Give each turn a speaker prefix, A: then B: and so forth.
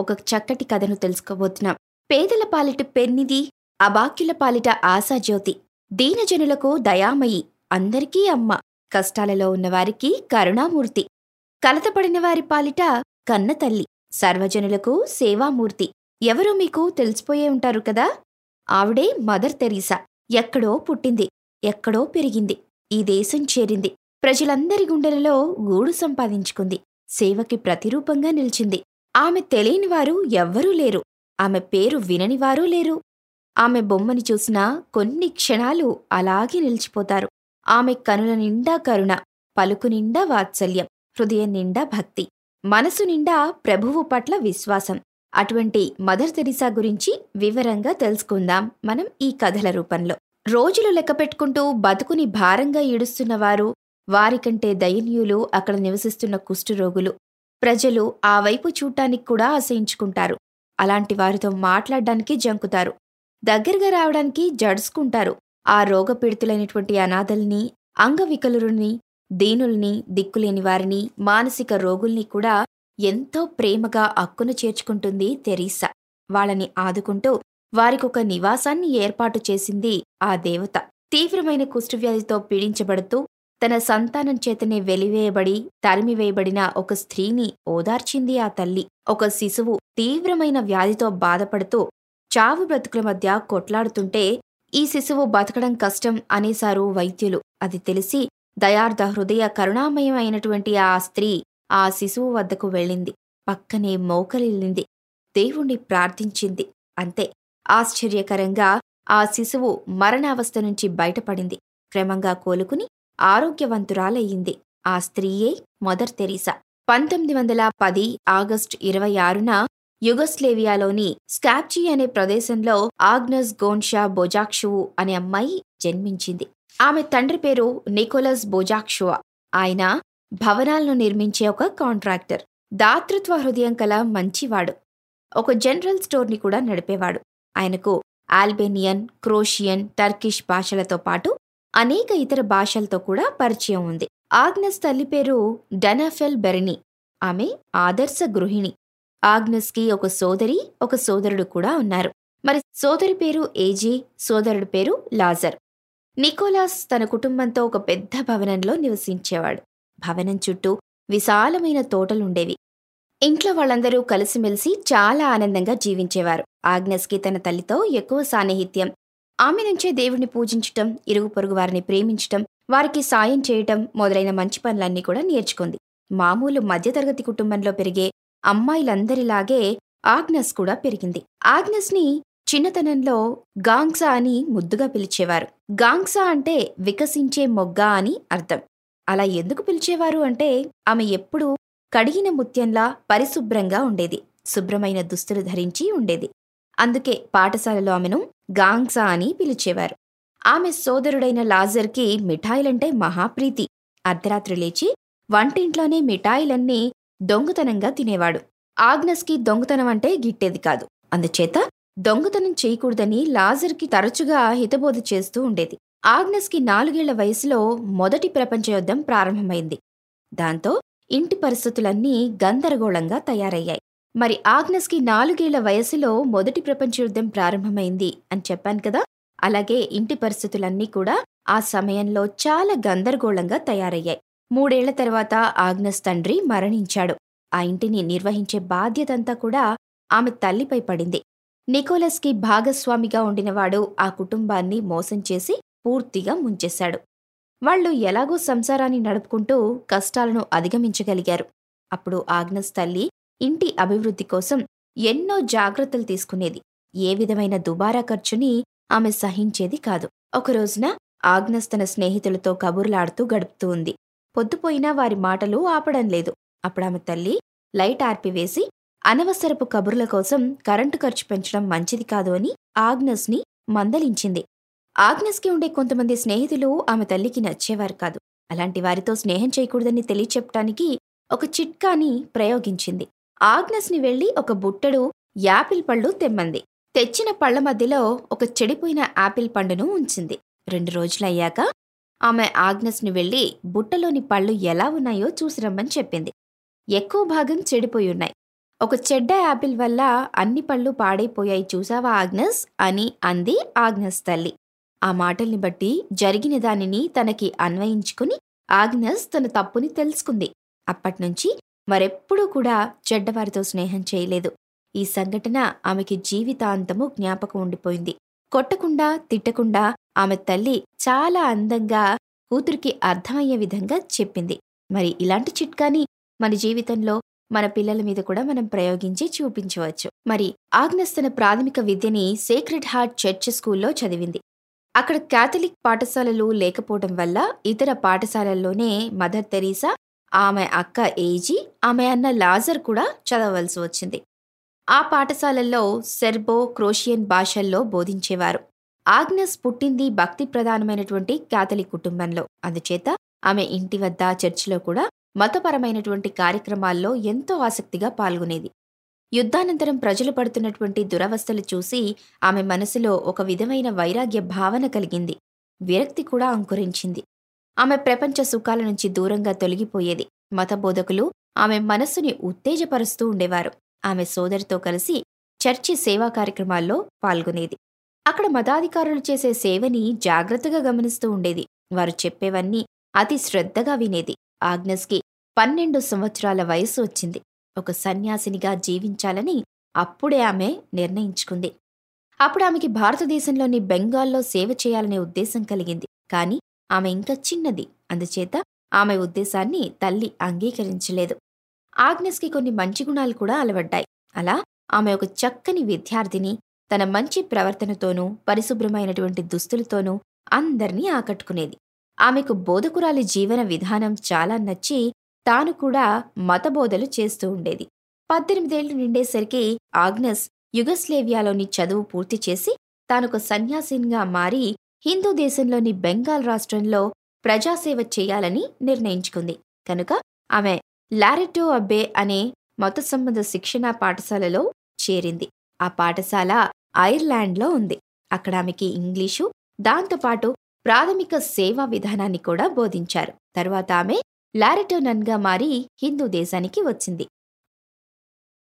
A: ఒక చక్కటి కథను తెలుసుకోబోతున్నాం. పేదల పాలిట పెన్నిది అబాక్యుల పాలిట ఆశాజ్యోతి. దీనజనులకు దయామయి అందరికీ అమ్మ. కష్టాలలో ఉన్నవారికి కరుణామూర్తి. కలతపడిన వారి పాలిట కన్న తల్లి సర్వజనులకు సేవామూర్తి. ఎవరో మీకు తెలిసిపోయే ఉంటారు కదా? ఆవిడే మదర్ తెరీసా. ఎక్కడో పుట్టింది. ఎక్కడో పెరిగింది. ఈ దేశం చేరింది. ప్రజలందరి గుండెలలో గూడు సంపాదించుకుంది. సేవకి ప్రతిరూపంగా నిలిచింది. ఆమె తెలియనివారు ఎవ్వరూ లేరు. ఆమె పేరు విననివారూ లేరు. ఆమె బొమ్మని చూసినా కొన్ని క్షణాలు అలాగే నిలిచిపోతారు. ఆమె కనుల నిండా కరుణ పలుకు నిండా వాత్సల్యం హృదయం నిండా భక్తి మనసు నిండా ప్రభువు పట్ల విశ్వాసం. అటువంటి మదర్ తెరిసా గురించి వివరంగా తెలుసుకుందాం మనం ఈ కథల రూపంలో. రోజులు లెక్కపెట్టుకుంటూ బతుకుని భారంగా ఈడుస్తున్నవారు వారికంటే దయనీయులు అక్కడ నివసిస్తున్న కుష్ఠరోగులు. ప్రజలు ఆ వైపు చూడటానికి కూడా అసహించుకుంటారు అలాంటి వారితో మాట్లాడడానికి జంకుతారు. దగ్గరగా రావడానికి జడుసుకుంటారు. ఆ రోగపీడితులైనటువంటి అనాథల్ని అంగవికలుని దీనుల్ని దిక్కులేని వారిని మానసిక రోగుల్ని కూడా ఎంతో ప్రేమగా అక్కున చేర్చుకుంటుంది తెరీసా. వాళ్ళని ఆదుకుంటూ వారికొక నివాసాన్ని ఏర్పాటు చేసింది ఆ దేవత. తీవ్రమైన కుష్ఠవ్యాధితో పీడించబడుతూ తన సంతానం చేతనే వెలివేయబడి తరిమివేయబడిన ఒక స్త్రీని ఓదార్చింది ఆ తల్లి. ఒక శిశువు తీవ్రమైన వ్యాధితో బాధపడుతూ చావు బ్రతుకుల మధ్య కొట్లాడుతుంటే ఈ శిశువు బతకడం కష్టం అనేశారు వైద్యులు. అది తెలిసి దయార్థ హృదయ కరుణామయమైనటువంటి ఆ స్త్రీ ఆ శిశువు వద్దకు వెళ్ళింది. పక్కనే మోకలిల్లింది దేవుణ్ణి ప్రార్థించింది. అంతే. ఆశ్చర్యకరంగా ఆ శిశువు మరణావస్థ నుంచి బయటపడింది. క్రమంగా కోలుకుని ఆరోగ్యవంతురాలయ్యింది. ఆ స్త్రీయే మదర్ తెరీసా. పంతొమ్మిది వందల పది ఆగస్టు ఇరవై ఆరున యుగస్లేవియాలోని స్కాప్జీ అనే ప్రదేశంలో ఆగ్నస్ గోన్షా బొజాక్షువు అనే అమ్మాయి జన్మించింది. ఆమె తండ్రి పేరు నికోలస్ బోజాక్షువా. ఆయన భవనాలను నిర్మించే ఒక కాంట్రాక్టర్. దాతృత్వ హృదయం కల మంచివాడు. ఒక జనరల్ స్టోర్ని కూడా నడిపేవాడు. ఆయనకు ఆల్బేనియన్ క్రోషియన్ టర్కిష్ భాషలతో పాటు అనేక ఇతర భాషలతో కూడా పరిచయం ఉంది. ఆగ్నస్ తల్లి పేరు డనాఫెల్ బెర్నీ. ఆమె ఆదర్శ గృహిణి. ఆగ్నస్కి ఒక సోదరి ఒక సోదరుడు కూడా ఉన్నారు. మరి సోదరి పేరు ఏజీ సోదరుడి పేరు లాజర్. నికోలాస్ తన కుటుంబంతో ఒక పెద్ద భవనంలో నివసించేవాడు. భవనం చుట్టూ విశాలమైన తోటలుండేవి. ఇంట్లో వాళ్ళందరూ కలిసిమెలిసి చాలా ఆనందంగా జీవించేవారు. ఆగ్నస్కి తన తల్లితో ఎక్కువ సాన్నిహిత్యం ఆమె నుంచే దేవుణ్ణి పూజించటం ఇరుగు పొరుగు వారిని ప్రేమించటం వారికి సాయం చేయటం మొదలైన మంచి పనులన్నీ కూడా నేర్చుకుంది. మామూలు మధ్యతరగతి కుటుంబంలో పెరిగే అమ్మాయిలందరిలాగే ఆగ్నస్ కూడా పెరిగింది. ఆగ్నస్ని చిన్నతనంలో గాంగ్సా అని ముద్దుగా పిలిచేవారు. గాంగ్సా అంటే వికసించే మొగ్గ అని అర్థం. అలా ఎందుకు పిలిచేవారు అంటే ఆమె ఎప్పుడూ కడిగిన ముత్యంలా పరిశుభ్రంగా ఉండేది. శుభ్రమైన దుస్తులు ధరించి ఉండేది. అందుకే పాఠశాలలో ఆమెను గాంగ్సా అని పిలిచేవారు. ఆమె సోదరుడైన లాజర్కి మిఠాయిలంటే మహాప్రీతి. అర్ధరాత్రి లేచి వంటింట్లోనే మిఠాయిలన్నీ దొంగతనంగా తినేవాడు. ఆగ్నస్కి దొంగతనం అంటే గిట్టేది కాదు. అందుచేత దొంగతనం చేయకూడదని లాజర్కి తరచుగా హితబోధ చేస్తూ ఉండేది. ఆగ్నస్కి నాలుగేళ్ళ వయసులో మొదటి ప్రపంచ యుద్ధం ప్రారంభమైంది. దాంతో ఇంటి పరిస్థితులన్నీ గందరగోళంగా తయారయ్యాయి. మరి ఆగ్నస్కి నాలుగేళ్ళ వయసులో మొదటి ప్రపంచ యుద్ధం ప్రారంభమైంది అని చెప్పాను కదా. అలాగే ఇంటి పరిస్థితులన్నీ కూడా ఆ సమయంలో చాలా గందరగోళంగా తయారయ్యాయి. మూడేళ్ళ తర్వాత ఆగ్నస్ తండ్రి మరణించాడు. ఆ ఇంటిని నిర్వహించే బాధ్యతంతా కూడా ఆమె తల్లిపై పడింది. నికోలస్కి భాగస్వామిగా ఉండినవాడు ఆ కుటుంబాన్ని మోసం చేసి పూర్తిగా ముంచేశాడు. వాళ్ళు ఎలాగో సంసారాన్ని నడుపుకుంటూ కష్టాలను అధిగమించగలిగారు. అప్పుడు ఆగ్నస్ తల్లి ఇంటి అభివృద్ధి కోసం ఎన్నో జాగ్రత్తలు తీసుకునేది. ఏ విధమైన దుబారా ఖర్చుని ఆమె సహించేది కాదు. ఒకరోజున ఆగ్నస్ తన స్నేహితులతో కబుర్లాడుతూ గడుపుతూ ఉంది. పొద్దుపోయినా వారి మాటలు ఆపడం లేదు. అప్పుడామె తల్లి లైట్ ఆర్పివేసి అనవసరపు కబుర్ల కోసం కరెంటు ఖర్చు పెంచడం మంచిది కాదు అని ఆగ్నస్ని మందలించింది. ఆగ్నస్కి ఉండే కొంతమంది స్నేహితులు ఆమె తల్లికి నచ్చేవారు కాదు. అలాంటి వారితో స్నేహం చేయకూడదని తెలియచెప్పటానికి ఒక చిట్కాని ప్రయోగించింది. ఆగ్నస్ని వెళ్ళి ఒక బుట్టడు యాపిల్ పళ్ళు తెమ్మంది. తెచ్చిన పళ్ళ మధ్యలో ఒక చెడిపోయిన యాపిల్ పండును ఉంచింది. రెండు రోజులయ్యాక ఆమె ఆగ్నస్ని వెళ్ళి బుట్టలోని పళ్ళు ఎలా ఉన్నాయో చూసిరమ్మని చెప్పింది. ఎక్కువ భాగం చెడిపోయి ఉన్నాయి. ఒక చెడ్డ యాపిల్ వల్ల అన్ని పళ్ళు పాడైపోయాయి చూసావా ఆగ్నస్? అని అంది ఆగ్నస్ తల్లి. ఆ మాటల్ని బట్టి జరిగిన దానిని తనకి అన్వయించుకుని ఆగ్నస్ తన తప్పుని తెలుసుకుంది. అప్పటినుంచి మరెప్పుడూ కూడా చెడ్డవారితో స్నేహం చేయలేదు. ఈ సంఘటన ఆమెకి జీవితాంతము జ్ఞాపకం ఉండిపోయింది. కొట్టకుండా తిట్టకుండా ఆమె తల్లి చాలా అందంగా కూతురికి అర్థమయ్యే విధంగా చెప్పింది. మరి ఇలాంటి చిట్కాని మన జీవితంలో మన పిల్లల మీద కూడా మనం ప్రయోగించి చూపించవచ్చు. మరి ఆగ్నస్ తన ప్రాథమిక విద్యని సేక్రెడ్ హార్ట్ చర్చ్ స్కూల్లో చదివింది. అక్కడ క్యాథలిక్ పాఠశాలలు లేకపోవడం వల్ల ఇతర పాఠశాలల్లోనే మదర్ తెరీసా ఆమె అక్క ఏజీ ఆమె అన్న లాజర్ కూడా చదవవలసి వచ్చింది. ఆ పాఠశాలల్లో సెర్బో క్రోషియన్ భాషల్లో బోధించేవారు. ఆగ్నస్ పుట్టింది భక్తి ప్రధానమైనటువంటి క్యాథలిక్ కుటుంబంలో. అందుచేత ఆమె ఇంటి వద్ద చర్చిలో కూడా మతపరమైనటువంటి కార్యక్రమాల్లో ఎంతో ఆసక్తిగా పాల్గొనేది. యుద్ధానంతరం ప్రజలు పడుతున్నటువంటి దురవస్థలు చూసి ఆమె మనసులో ఒక విధమైన వైరాగ్య భావన కలిగింది. విరక్తి కూడా అంకురించింది. ఆమె ప్రపంచ సుఖాల నుంచి దూరంగా తొలగిపోయేది. మతబోధకులు ఆమె మనస్సుని ఉత్తేజపరుస్తూ ఉండేవారు. ఆమె సోదరితో కలిసి చర్చి సేవా కార్యక్రమాల్లో పాల్గొనేది. అక్కడ మతాధికారులు చేసే సేవని జాగ్రత్తగా గమనిస్తూ ఉండేది. వారు చెప్పేవన్నీ అతి శ్రద్ధగా వినేది. ఆగ్నస్కి పన్నెండు సంవత్సరాల వయసు వచ్చింది. ఒక సన్యాసినిగా జీవించాలని అప్పుడే ఆమె నిర్ణయించుకుంది. అప్పుడు ఆమెకి భారతదేశంలోని బెంగాల్లో సేవ చేయాలనే ఉద్దేశం కలిగింది. కానీ ఆమె ఇంకా చిన్నది. అందుచేత ఆమె ఉద్దేశాన్ని తల్లి అంగీకరించలేదు. ఆగ్నెస్కి కొన్ని మంచి గుణాలు కూడా అలవడ్డాయి. అలా ఆమె ఒక చక్కని విద్యార్థిని తన మంచి ప్రవర్తనతోనూ పరిశుభ్రమైనటువంటి దుస్తులతోనూ అందర్నీ ఆకట్టుకునేది. ఆమెకు బోధకురాలి జీవన విధానం చాలా నచ్చి తాను కూడా మతబోధలు చేస్తూ ఉండేది. పద్దెనిమిదేళ్ళు నిండేసరికి ఆగ్నస్ యుగస్లేవియాలోని చదువు పూర్తి చేసి తానొక సన్యాసినిగా మారి హిందూ దేశంలోని బెంగాల్ రాష్ట్రంలో ప్రజాసేవ చేయాలని నిర్ణయించుకుంది. కనుక ఆమె లారెటో అబ్బే అనే మత సంబంధ శిక్షణా పాఠశాలలో చేరింది. ఆ పాఠశాల ఐర్లాండ్లో ఉంది. అక్కడ ఆమెకి ఇంగ్లీషు దాంతోపాటు ప్రాథమిక సేవా విధానాన్ని కూడా బోధించారు. తర్వాత ఆమె లారెటోనన్గా మారి హిందూ దేశానికి వచ్చింది.